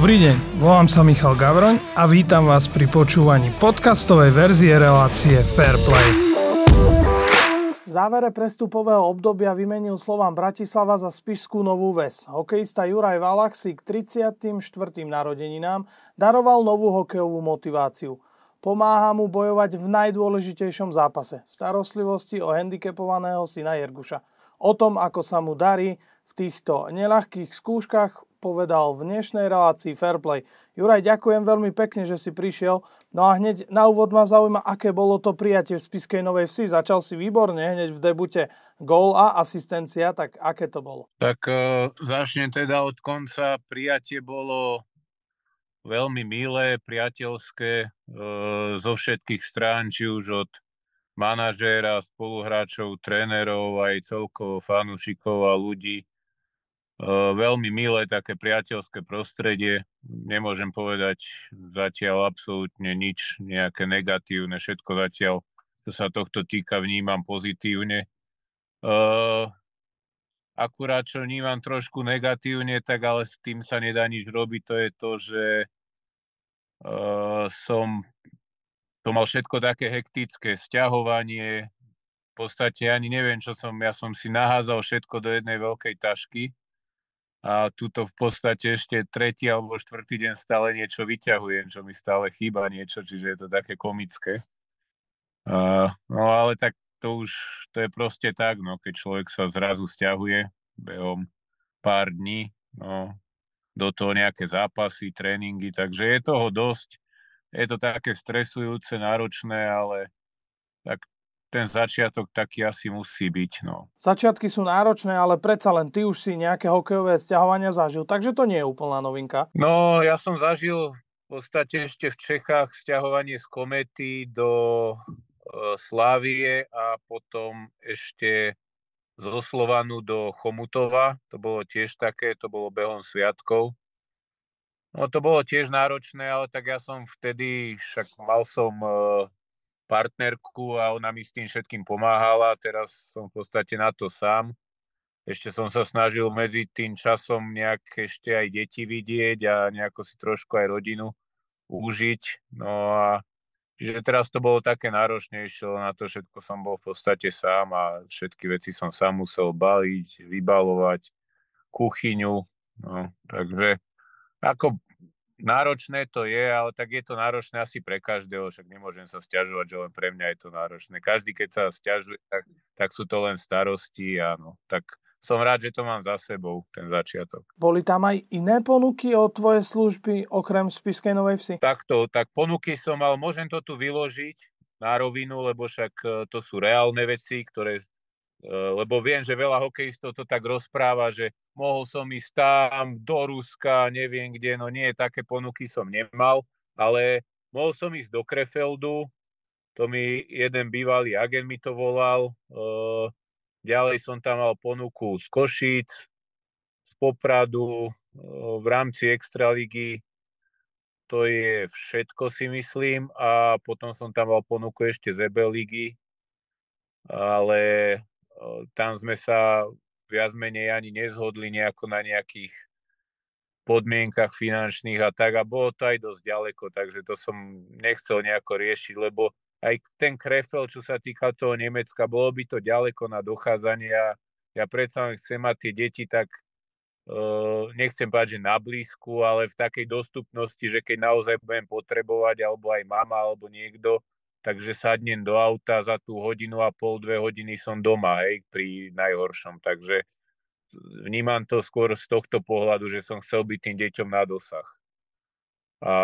Dobrý deň, volám sa Michal Gavroň a vítam vás pri počúvaní podcastovej verzie relácie Fairplay. V závere prestupového obdobia vymenil Slován Bratislava za Spišskú Novú Ves. Hokejista Juraj Valach si k 34. narodeninám daroval novú hokejovú motiváciu. Pomáha mu bojovať v najdôležitejšom zápase, v starostlivosti o handicapovaného syna Jerguša. O tom, ako sa mu darí v týchto neľahkých skúškach, povedal v dnešnej relácii Fairplay. Juraj, ďakujem veľmi pekne, že si prišiel. No a hneď na úvod ma zaujíma, aké bolo to prijatie v Spiskej Novej Vsi. Začal si výborne, hneď v debute gól a asistencia, tak aké to bolo? Tak uh, začnem teda od konca. Prijatie bolo veľmi milé, priateľské uh, zo všetkých strán, či už od manažéra, spoluhráčov, trénerov, aj celkovo fanúšikov a ľudí veľmi milé, také priateľské prostredie. Nemôžem povedať zatiaľ absolútne nič, nejaké negatívne, všetko zatiaľ, čo sa tohto týka, vnímam pozitívne. Akurát, čo vnímam trošku negatívne, tak ale s tým sa nedá nič robiť, to je to, že som to mal všetko také hektické, sťahovanie, v podstate ani neviem, čo som, ja som si naházal všetko do jednej veľkej tašky a tuto v podstate ešte tretí alebo štvrtý deň stále niečo vyťahujem, čo mi stále chýba niečo, čiže je to také komické. Uh, no ale tak to už, to je proste tak, no, keď človek sa zrazu stiahuje behom pár dní, no, do toho nejaké zápasy, tréningy, takže je toho dosť. Je to také stresujúce, náročné, ale tak ten začiatok taký asi musí byť. No. Začiatky sú náročné, ale predsa len ty už si nejaké hokejové stiahovania zažil, takže to nie je úplná novinka. No, ja som zažil v podstate ešte v Čechách stiahovanie z Komety do e, Slávie a potom ešte zo Slovanu do Chomutova. To bolo tiež také, to bolo behom sviatkov. No to bolo tiež náročné, ale tak ja som vtedy, však mal som e, partnerku a ona mi s tým všetkým pomáhala. Teraz som v podstate na to sám. Ešte som sa snažil medzi tým časom nejak ešte aj deti vidieť a nejako si trošku aj rodinu užiť. No a čiže teraz to bolo také náročnejšie, na to všetko som bol v podstate sám a všetky veci som sám musel baliť, vybalovať, kuchyňu. No, takže ako náročné to je, ale tak je to náročné asi pre každého, však nemôžem sa stiažovať, že len pre mňa je to náročné. Každý, keď sa stiažuje, tak, tak sú to len starosti, áno. Tak som rád, že to mám za sebou, ten začiatok. Boli tam aj iné ponuky o tvoje služby, okrem Spiskej Novej Vsi? Takto, tak ponuky som mal, môžem to tu vyložiť na rovinu, lebo však e, to sú reálne veci, ktoré lebo viem, že veľa hokejistov to tak rozpráva, že mohol som ísť tam do Ruska, neviem kde, no nie, také ponuky som nemal, ale mohol som ísť do Krefeldu, to mi jeden bývalý agent mi to volal, eh, ďalej som tam mal ponuku z Košíc, z Popradu, eh, v rámci Extraligy, to je všetko si myslím a potom som tam mal ponuku ešte z EB ligy, ale tam sme sa viac menej ani nezhodli nejako na nejakých podmienkach finančných a tak. A bolo to aj dosť ďaleko, takže to som nechcel nejako riešiť, lebo aj ten Krefel, čo sa týka toho Nemecka, bolo by to ďaleko na dochádzanie. A ja predsa len chcem mať tie deti tak, uh, nechcem povedať, že na blízku, ale v takej dostupnosti, že keď naozaj budem potrebovať, alebo aj mama, alebo niekto, takže sadnem do auta, za tú hodinu a pol, dve hodiny som doma, hej, pri najhoršom. Takže vnímam to skôr z tohto pohľadu, že som chcel byť tým deťom na dosah. A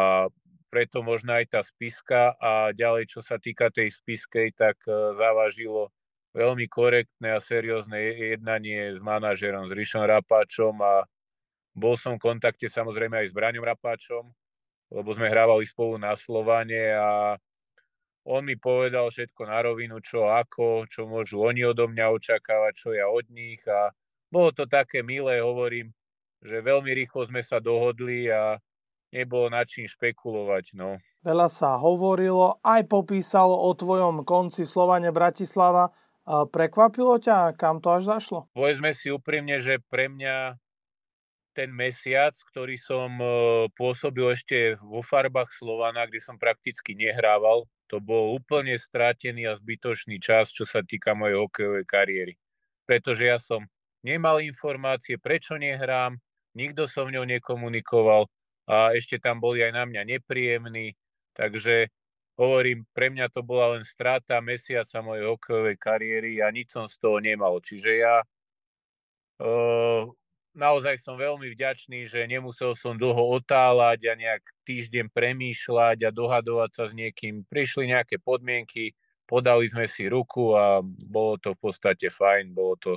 preto možno aj tá spiska a ďalej, čo sa týka tej spiskej, tak e, závažilo veľmi korektné a seriózne jednanie s manažerom, s Rišom Rapáčom a bol som v kontakte samozrejme aj s Braňom Rapáčom, lebo sme hrávali spolu na Slovane a on mi povedal všetko na rovinu, čo ako, čo môžu oni odo mňa očakávať, čo ja od nich a bolo to také milé, hovorím, že veľmi rýchlo sme sa dohodli a nebolo na čím špekulovať. No. Veľa sa hovorilo, aj popísalo o tvojom konci Slovane Bratislava. Prekvapilo ťa, kam to až zašlo? Povedzme si úprimne, že pre mňa ten mesiac, ktorý som e, pôsobil ešte vo farbách Slovana, kde som prakticky nehrával, to bol úplne strátený a zbytočný čas, čo sa týka mojej hokejovej kariéry. Pretože ja som nemal informácie, prečo nehrám, nikto so mňou nekomunikoval a ešte tam boli aj na mňa nepríjemní, takže hovorím, pre mňa to bola len strata mesiaca mojej hokejovej kariéry a nič som z toho nemal. Čiže ja uh, naozaj som veľmi vďačný, že nemusel som dlho otáľať a nejak týždeň premýšľať a dohadovať sa s niekým. Prišli nejaké podmienky, podali sme si ruku a bolo to v podstate fajn, bolo to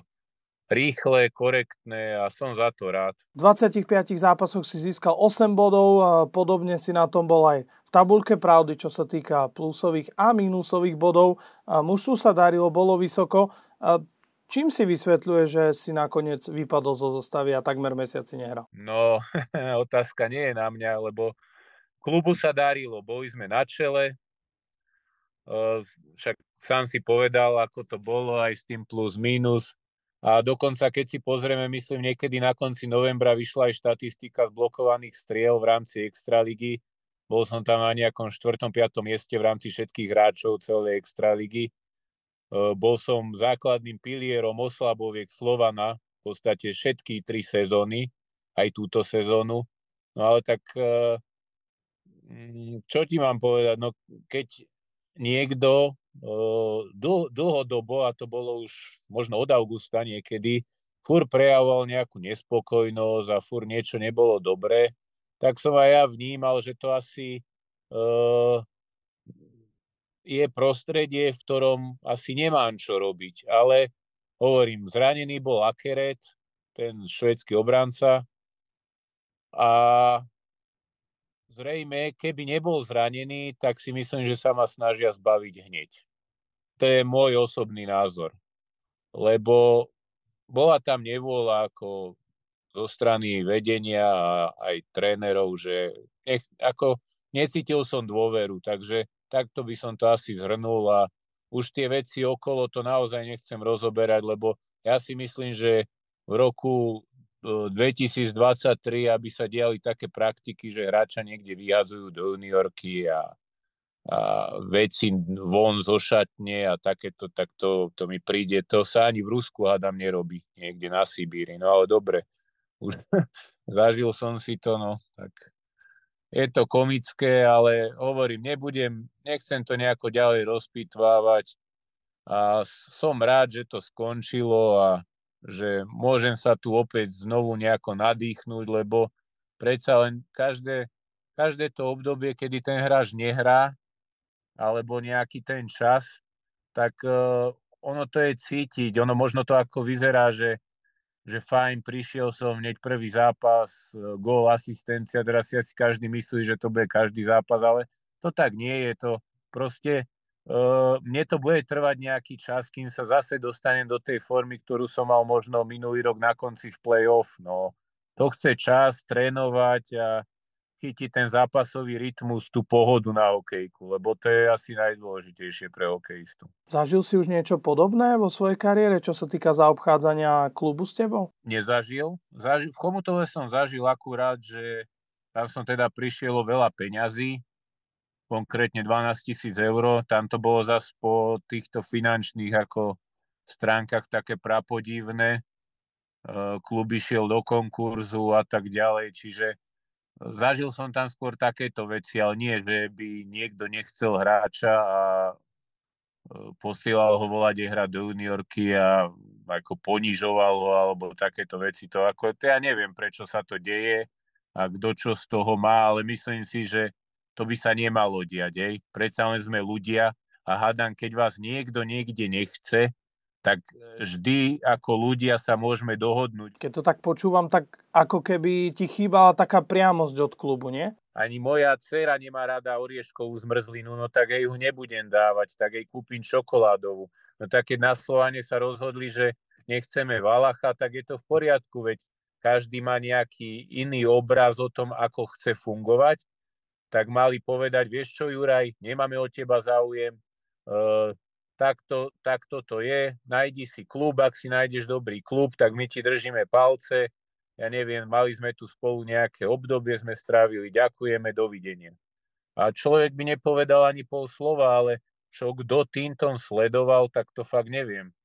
rýchle, korektné a som za to rád. V 25 zápasoch si získal 8 bodov, podobne si na tom bol aj v tabulke pravdy, čo sa týka plusových a minusových bodov. Mužstvu sa darilo, bolo vysoko. Čím si vysvetľuje, že si nakoniec vypadol zo zostavy a takmer mesiaci nehral? No, otázka nie je na mňa, lebo klubu sa darilo, boli sme na čele, však sám si povedal, ako to bolo aj s tým plus minus. A dokonca, keď si pozrieme, myslím, niekedy na konci novembra vyšla aj štatistika z blokovaných striel v rámci Extraligy. Bol som tam na nejakom 4. 5. mieste v rámci všetkých hráčov celej Extraligy. Eh, bol som základným pilierom oslaboviek Slovana v podstate všetky tri sezóny, aj túto sezónu. No ale tak eh, mm, čo ti mám povedať? No keď niekto dl- dlhodobo, a to bolo už možno od augusta niekedy, fur prejavoval nejakú nespokojnosť a fur niečo nebolo dobré, tak som aj ja vnímal, že to asi je prostredie, v ktorom asi nemám čo robiť. Ale hovorím, zranený bol Akeret, ten švedský obranca. A zrejme, keby nebol zranený, tak si myslím, že sa ma snažia zbaviť hneď. To je môj osobný názor. Lebo bola tam nevôľa ako zo strany vedenia a aj trénerov, že nech, ako necítil som dôveru, takže takto by som to asi zhrnul a už tie veci okolo to naozaj nechcem rozoberať, lebo ja si myslím, že v roku 2023, aby sa diali také praktiky, že hráča niekde vyhadzujú do juniorky a, a veci von zo šatne a takéto, tak to, to mi príde. To sa ani v Rusku, hádam, nerobí niekde na Sibíri. No ale dobre, už zažil som si to, no tak je to komické, ale hovorím, nebudem, nechcem to nejako ďalej rozpitvávať a som rád, že to skončilo a že môžem sa tu opäť znovu nejako nadýchnuť, lebo predsa len každé, každé to obdobie, kedy ten hráč nehrá, alebo nejaký ten čas, tak uh, ono to je cítiť. Ono možno to ako vyzerá, že že fajn, prišiel som hneď prvý zápas, e, gól, asistencia, teraz si asi každý myslí, že to bude každý zápas, ale to tak nie je to. Proste uh, mne to bude trvať nejaký čas, kým sa zase dostanem do tej formy, ktorú som mal možno minulý rok na konci v play-off. No, to chce čas trénovať a chytiť ten zápasový rytmus, tú pohodu na hokejku, lebo to je asi najdôležitejšie pre hokejistu. Zažil si už niečo podobné vo svojej kariére, čo sa týka zaobchádzania klubu s tebou? Nezažil. Zažil v Chomutove som zažil akurát, že tam som teda prišiel o veľa peňazí, konkrétne 12 tisíc eur. Tam to bolo zase po týchto finančných ako stránkach také prapodivné. Klub išiel do konkurzu a tak ďalej, čiže Zažil som tam skôr takéto veci, ale nie, že by niekto nechcel hráča a e, posielal ho volať hrať do juniorky a ako ponižoval ho alebo takéto veci. To ako, to ja neviem, prečo sa to deje a kto čo z toho má, ale myslím si, že to by sa nemalo diať. Predsa len sme ľudia a hádam, keď vás niekto niekde nechce, tak vždy ako ľudia sa môžeme dohodnúť. Keď to tak počúvam, tak ako keby ti chýbala taká priamosť od klubu, nie? Ani moja dcera nemá rada orieškovú zmrzlinu, no tak jej ju nebudem dávať, tak jej kúpim čokoládovú. No tak keď na Slovane sa rozhodli, že nechceme Valacha, tak je to v poriadku, veď každý má nejaký iný obraz o tom, ako chce fungovať, tak mali povedať, vieš čo Juraj, nemáme od teba záujem, uh, takto, takto to je, najdi si klub, ak si nájdeš dobrý klub, tak my ti držíme palce, ja neviem, mali sme tu spolu nejaké obdobie, sme strávili, ďakujeme, dovidenia. A človek by nepovedal ani pol slova, ale čo kto Tinton sledoval, tak to fakt neviem.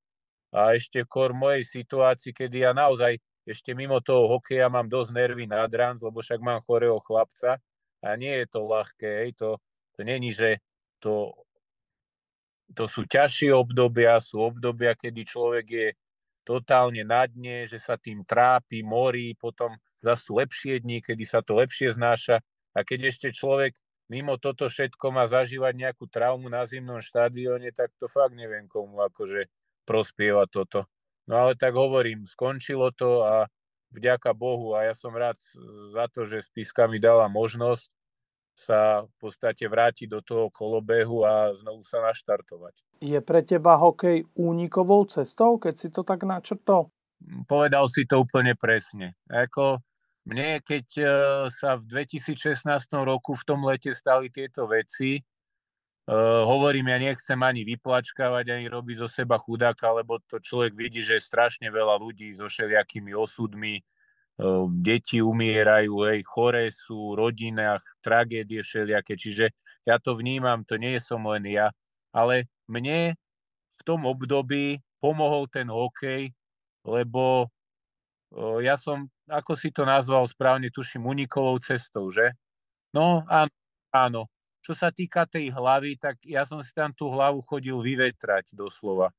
A ešte kor mojej situácii, kedy ja naozaj ešte mimo toho hokeja mám dosť nervy nad ranc, lebo však mám chorého chlapca a nie je to ľahké, hej, to, to není, že to, to sú ťažšie obdobia, sú obdobia, kedy človek je totálne na dne, že sa tým trápi, morí, potom zase sú lepšie dni, kedy sa to lepšie znáša a keď ešte človek mimo toto všetko má zažívať nejakú traumu na zimnom štadióne, tak to fakt neviem komu akože prospieva toto. No ale tak hovorím, skončilo to a vďaka Bohu a ja som rád za to, že Spiska mi dala možnosť sa v podstate vrátiť do toho kolobehu a znovu sa naštartovať. Je pre teba hokej únikovou cestou, keď si to tak načrtol? Povedal si to úplne presne. Ako mne, keď e, sa v 2016 roku v tom lete stali tieto veci, uh, hovorím, ja nechcem ani vyplačkávať, ani robiť zo seba chudáka, lebo to človek vidí, že je strašne veľa ľudí so všelijakými osudmi, deti umierajú, hej, choré sú, rodinách, tragédie všelijaké, čiže ja to vnímam, to nie som len ja, ale mne v tom období pomohol ten hokej, lebo ja som, ako si to nazval správne, tuším, unikovou cestou, že? No, áno, áno. Čo sa týka tej hlavy, tak ja som si tam tú hlavu chodil vyvetrať doslova.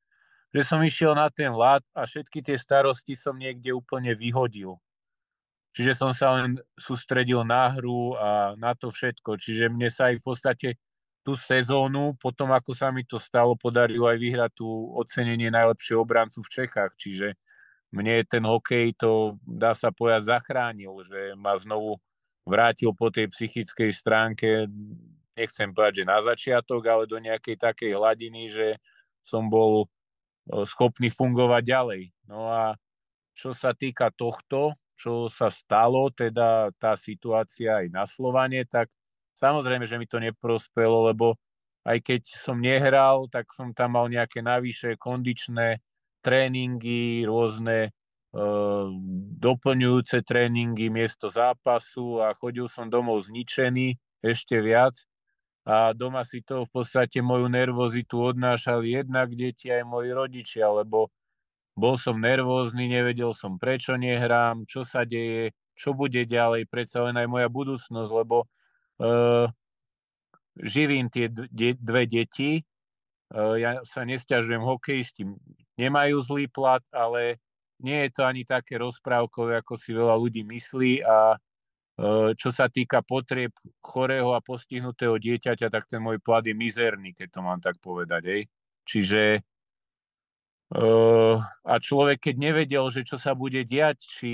Že som išiel na ten lad a všetky tie starosti som niekde úplne vyhodil. Čiže som sa len sústredil na hru a na to všetko. Čiže mne sa aj v podstate tú sezónu, potom ako sa mi to stalo, podarilo aj vyhrať tú ocenenie najlepšieho obrancu v Čechách. Čiže mne ten hokej to, dá sa povedať, zachránil, že ma znovu vrátil po tej psychickej stránke, nechcem povedať, že na začiatok, ale do nejakej takej hladiny, že som bol schopný fungovať ďalej. No a čo sa týka tohto, čo sa stalo, teda tá situácia aj na Slovane, tak samozrejme, že mi to neprospelo, lebo aj keď som nehral, tak som tam mal nejaké navyše kondičné tréningy, rôzne uh, doplňujúce tréningy miesto zápasu a chodil som domov zničený ešte viac. A doma si to v podstate moju nervozitu odnášali jednak deti aj moji rodičia, lebo bol som nervózny, nevedel som prečo nehrám, čo sa deje, čo bude ďalej, predsa len aj moja budúcnosť, lebo uh, živím tie dve deti, uh, ja sa nestiažujem hokejisti, nemajú zlý plat, ale nie je to ani také rozprávkové, ako si veľa ľudí myslí a e, čo sa týka potrieb chorého a postihnutého dieťaťa, tak ten môj plat je mizerný, keď to mám tak povedať. Ej. Čiže uh, a človek, keď nevedel, že čo sa bude diať, či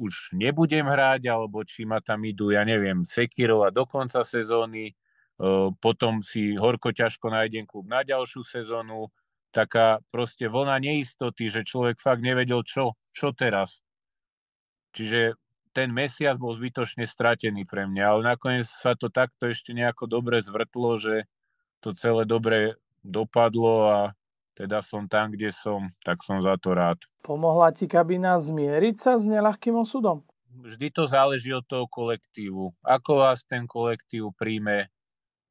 už nebudem hrať, alebo či ma tam idú, ja neviem, Sekirova do konca sezóny, uh, potom si horko ťažko nájdem klub na ďalšiu sezónu, taká proste vlna neistoty, že človek fakt nevedel, čo, čo teraz. Čiže ten mesiac bol zbytočne stratený pre mňa, ale nakoniec sa to takto ešte nejako dobre zvrtlo, že to celé dobre dopadlo a teda som tam, kde som, tak som za to rád. Pomohla ti kabina zmieriť sa s neľahkým osudom? Vždy to záleží od toho kolektívu. Ako vás ten kolektív príjme,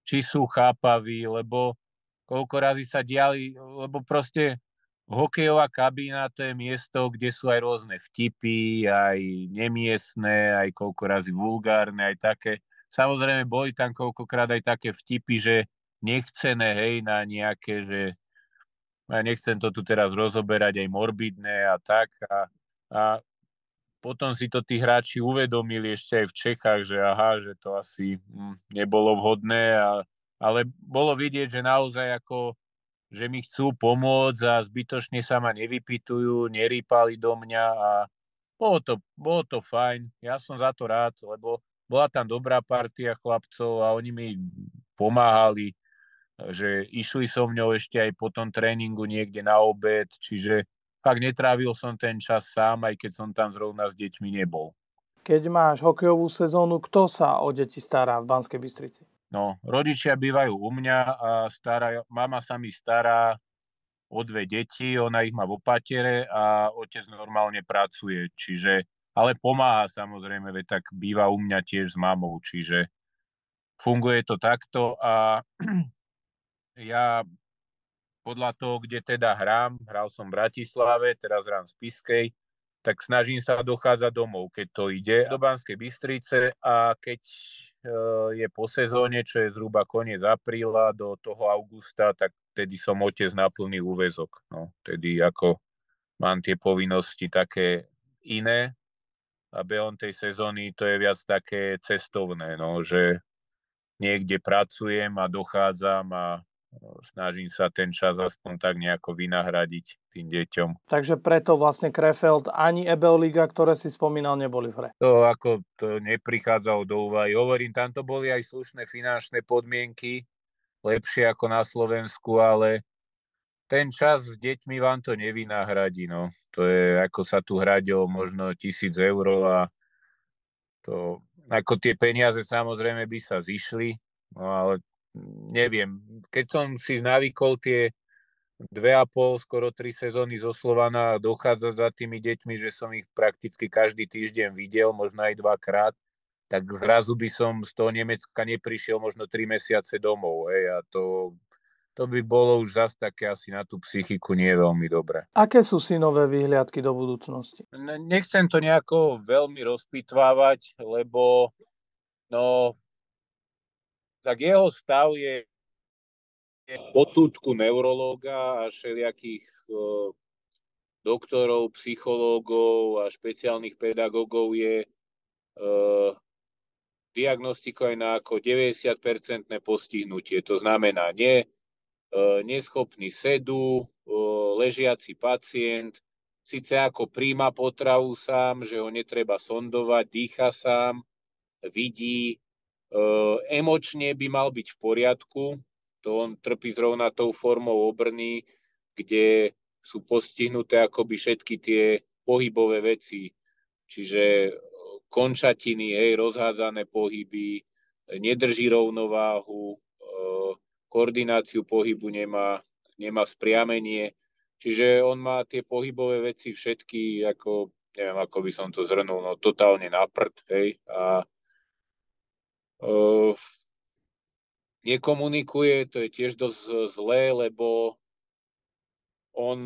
či sú chápaví, lebo koľko razy sa diali, lebo proste hokejová kabína to je miesto, kde sú aj rôzne vtipy, aj nemiestné, aj koľko razy vulgárne, aj také. Samozrejme, boli tam koľkokrát aj také vtipy, že nechcené, hej, na nejaké, že ja nechcem to tu teraz rozoberať, aj morbidné a tak. A, a potom si to tí hráči uvedomili ešte aj v Čechách, že aha, že to asi hm, nebolo vhodné a ale bolo vidieť, že naozaj ako, že mi chcú pomôcť a zbytočne sa ma nevypitujú, nerýpali do mňa a bolo to, bolo to fajn. Ja som za to rád, lebo bola tam dobrá partia chlapcov a oni mi pomáhali, že išli so mňou ešte aj po tom tréningu niekde na obed, čiže fakt netrávil som ten čas sám, aj keď som tam zrovna s deťmi nebol. Keď máš hokejovú sezónu, kto sa o deti stará v Banskej Bystrici? No, rodičia bývajú u mňa a stará, mama sa mi stará o dve deti, ona ich má v opatere a otec normálne pracuje. Čiže ale pomáha samozrejme, veď tak býva u mňa tiež s mamou, čiže funguje to takto a ja podľa toho, kde teda hrám, hral som v Bratislave, teraz hrám v Spiskej, tak snažím sa dochádzať domov, keď to ide, do Banskej Bystrice a keď eh, je po sezóne, čo je zhruba koniec apríla do toho augusta, tak tedy som otec na plný úvezok. No, tedy ako mám tie povinnosti také iné a behom tej sezóny to je viac také cestovné, no, že niekde pracujem a dochádzam a snažím sa ten čas aspoň tak nejako vynahradiť tým deťom. Takže preto vlastne Krefeld ani Ebel Liga, ktoré si spomínal, neboli v hre. To ako to neprichádzalo do úvahy. Hovorím, tam to boli aj slušné finančné podmienky, lepšie ako na Slovensku, ale ten čas s deťmi vám to nevynahradí. No. To je, ako sa tu hrať o možno tisíc eur a to, ako tie peniaze samozrejme by sa zišli, no ale neviem, keď som si navykol tie dve a pol, skoro tri sezóny zo Slovana dochádza za tými deťmi, že som ich prakticky každý týždeň videl, možno aj dvakrát, tak zrazu by som z toho Nemecka neprišiel možno tri mesiace domov. Hej, a to to by bolo už zase také asi na tú psychiku nie veľmi dobré. Aké sú si nové výhliadky do budúcnosti? Nechcem to nejako veľmi rozpitvávať, lebo no, tak jeho stav je potútku neurológa a všelijakých doktorov, psychológov a špeciálnych pedagógov je diagnostikované ako 90-percentné postihnutie. To znamená nie neschopný sedu, ležiaci pacient, síce ako príjma potravu sám, že ho netreba sondovať, dýcha sám, vidí, emočne by mal byť v poriadku, to on trpí zrovna tou formou obrny, kde sú postihnuté akoby všetky tie pohybové veci, čiže končatiny, hej, rozhádzané pohyby, nedrží rovnováhu, koordináciu pohybu nemá, nemá spriamenie. Čiže on má tie pohybové veci všetky, ako, neviem, ako by som to zhrnul, no totálne na prd, hej, a nekomunikuje, to je tiež dosť zlé, lebo on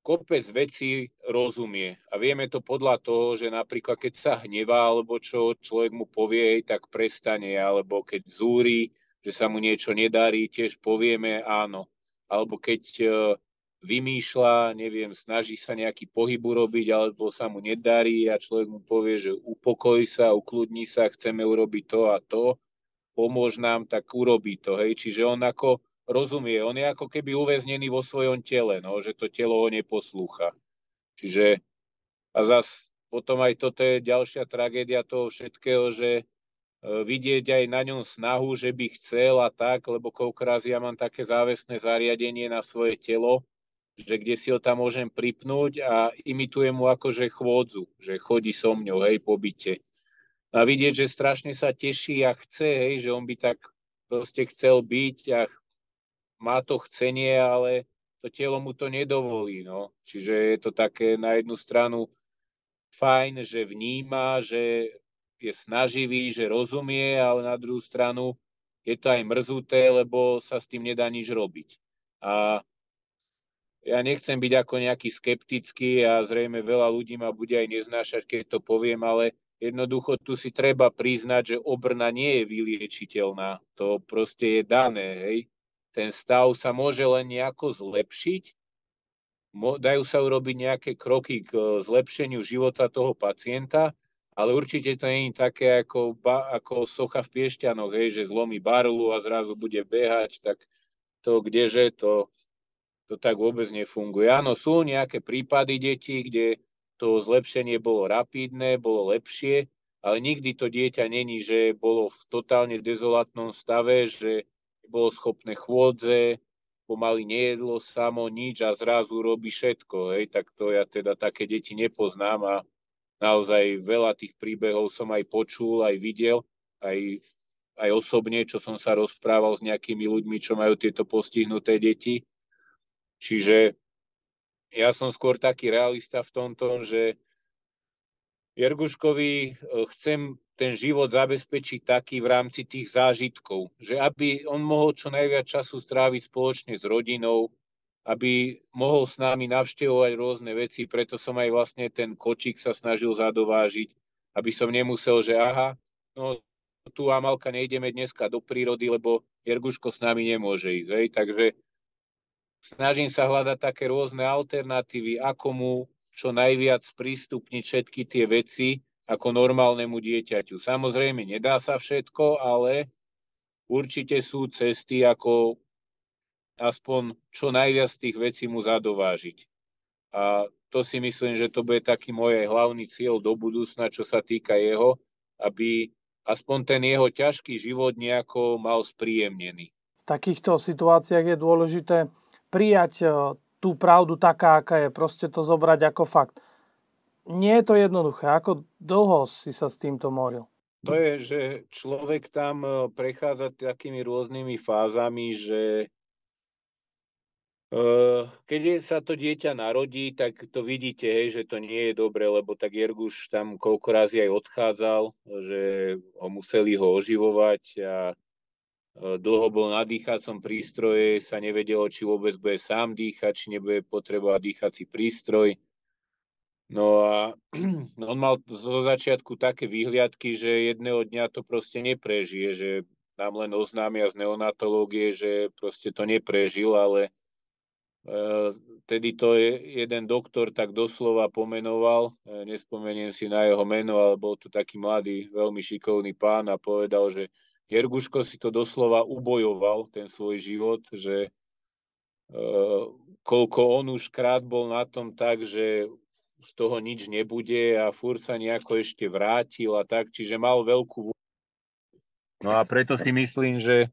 kopec vecí rozumie. A vieme to podľa toho, že napríklad keď sa hnevá alebo čo človek mu povie, tak prestane, alebo keď zúri, že sa mu niečo nedarí, tiež povieme áno. Alebo keď vymýšľa, neviem, snaží sa nejaký pohyb urobiť, alebo sa mu nedarí a človek mu povie, že upokoj sa, ukludni sa, chceme urobiť to a to, pomôž nám, tak urobí to. Hej. Čiže on ako rozumie. On je ako keby uväznený vo svojom tele, no, že to telo ho neposlúcha. Čiže a zas potom aj toto je ďalšia tragédia toho všetkého, že e, vidieť aj na ňom snahu, že by chcel a tak, lebo koľkokrát ja mám také závesné zariadenie na svoje telo, že kde si ho tam môžem pripnúť a imitujem mu akože chôdzu, že chodí so mňou, hej, po byte. A vidieť, že strašne sa teší a chce, hej, že on by tak proste chcel byť a má to chcenie, ale to telo mu to nedovolí. No. Čiže je to také na jednu stranu fajn, že vníma, že je snaživý, že rozumie, ale na druhú stranu je to aj mrzuté, lebo sa s tým nedá nič robiť. A ja nechcem byť ako nejaký skeptický a zrejme veľa ľudí ma bude aj neznášať, keď to poviem, ale jednoducho tu si treba priznať, že obrna nie je vyliečiteľná. To proste je dané, hej ten stav sa môže len nejako zlepšiť, dajú sa urobiť nejaké kroky k e, zlepšeniu života toho pacienta, ale určite to nie je také ako, ako socha v Piešťanoch, hej, že zlomí barlu a zrazu bude behať, tak to kdeže, to, to tak vôbec nefunguje. Áno, sú nejaké prípady detí, kde to zlepšenie bolo rapidné, bolo lepšie, ale nikdy to dieťa není, že bolo v totálne dezolátnom stave, že bolo schopné chôdze, pomaly nejedlo samo nič a zrazu robí všetko. Hej, tak to ja teda také deti nepoznám a naozaj veľa tých príbehov som aj počul, aj videl, aj, aj osobne, čo som sa rozprával s nejakými ľuďmi, čo majú tieto postihnuté deti. Čiže ja som skôr taký realista v tomto, že Jerguškovi e, chcem ten život zabezpečiť taký v rámci tých zážitkov, že aby on mohol čo najviac času stráviť spoločne s rodinou, aby mohol s nami navštevovať rôzne veci, preto som aj vlastne ten kočík sa snažil zadovážiť, aby som nemusel, že aha, no tu Amalka nejdeme dneska do prírody, lebo Jerguško s nami nemôže ísť. Hej. Takže snažím sa hľadať také rôzne alternatívy, ako mu čo najviac prístupniť všetky tie veci ako normálnemu dieťaťu. Samozrejme, nedá sa všetko, ale určite sú cesty, ako aspoň čo najviac tých vecí mu zadovážiť. A to si myslím, že to bude taký môj hlavný cieľ do budúcna, čo sa týka jeho, aby aspoň ten jeho ťažký život nejako mal spríjemnený. V takýchto situáciách je dôležité prijať tú pravdu taká, aká je, proste to zobrať ako fakt. Nie je to jednoduché. Ako dlho si sa s týmto moril? To je, že človek tam e, prechádza takými rôznymi fázami, že e, keď sa to dieťa narodí, tak to vidíte, hej, že to nie je dobre, lebo tak Jerguš tam koľko razy aj odchádzal, že ho museli ho oživovať a E, dlho bol na dýchacom prístroje, sa nevedelo, či vôbec bude sám dýchať, či nebude potrebovať dýchací prístroj. No a on mal zo začiatku také výhliadky, že jedného dňa to proste neprežije, že nám len oznámia z neonatológie, že proste to neprežil, ale e, tedy to je, jeden doktor tak doslova pomenoval, e, nespomeniem si na jeho meno, ale bol to taký mladý, veľmi šikovný pán a povedal, že Jerguško si to doslova ubojoval, ten svoj život, že uh, koľko on už krát bol na tom tak, že z toho nič nebude a fur sa nejako ešte vrátil a tak, čiže mal veľkú No a preto si myslím, že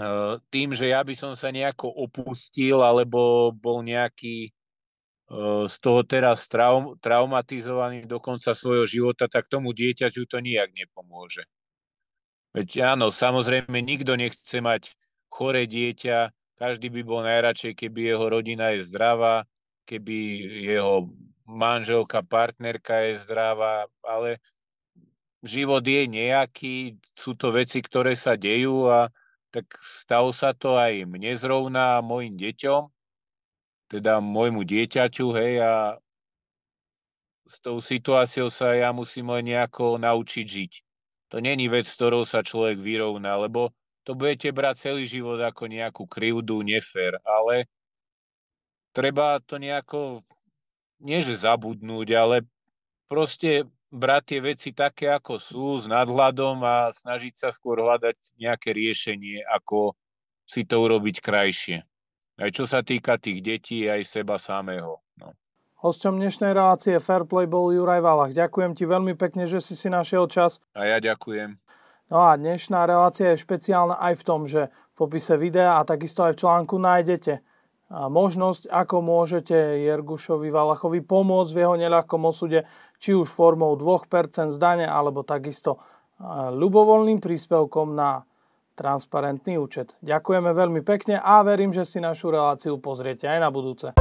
uh, tým, že ja by som sa nejako opustil alebo bol nejaký uh, z toho teraz traum, traumatizovaný do konca svojho života, tak tomu dieťaťu to nijak nepomôže. Veď áno, samozrejme, nikto nechce mať choré dieťa, každý by bol najradšej, keby jeho rodina je zdravá, keby jeho manželka, partnerka je zdravá, ale život je nejaký, sú to veci, ktoré sa dejú a tak stalo sa to aj mne zrovna a mojim deťom, teda môjmu dieťaťu, hej, a s tou situáciou sa ja musím len nejako naučiť žiť to není vec, ktorou sa človek vyrovná, lebo to budete brať celý život ako nejakú krivdu, nefér, ale treba to nejako, nie že zabudnúť, ale proste brať tie veci také, ako sú, s nadhľadom a snažiť sa skôr hľadať nejaké riešenie, ako si to urobiť krajšie. Aj čo sa týka tých detí, aj seba samého. Hosťom dnešnej relácie Fairplay bol Juraj Valach. Ďakujem ti veľmi pekne, že si si našiel čas. A ja ďakujem. No a dnešná relácia je špeciálna aj v tom, že v popise videa a takisto aj v článku nájdete možnosť, ako môžete Jergušovi Valachovi pomôcť v jeho neľahkom osude, či už formou 2% zdania, alebo takisto ľubovoľným príspevkom na transparentný účet. Ďakujeme veľmi pekne a verím, že si našu reláciu pozriete aj na budúce.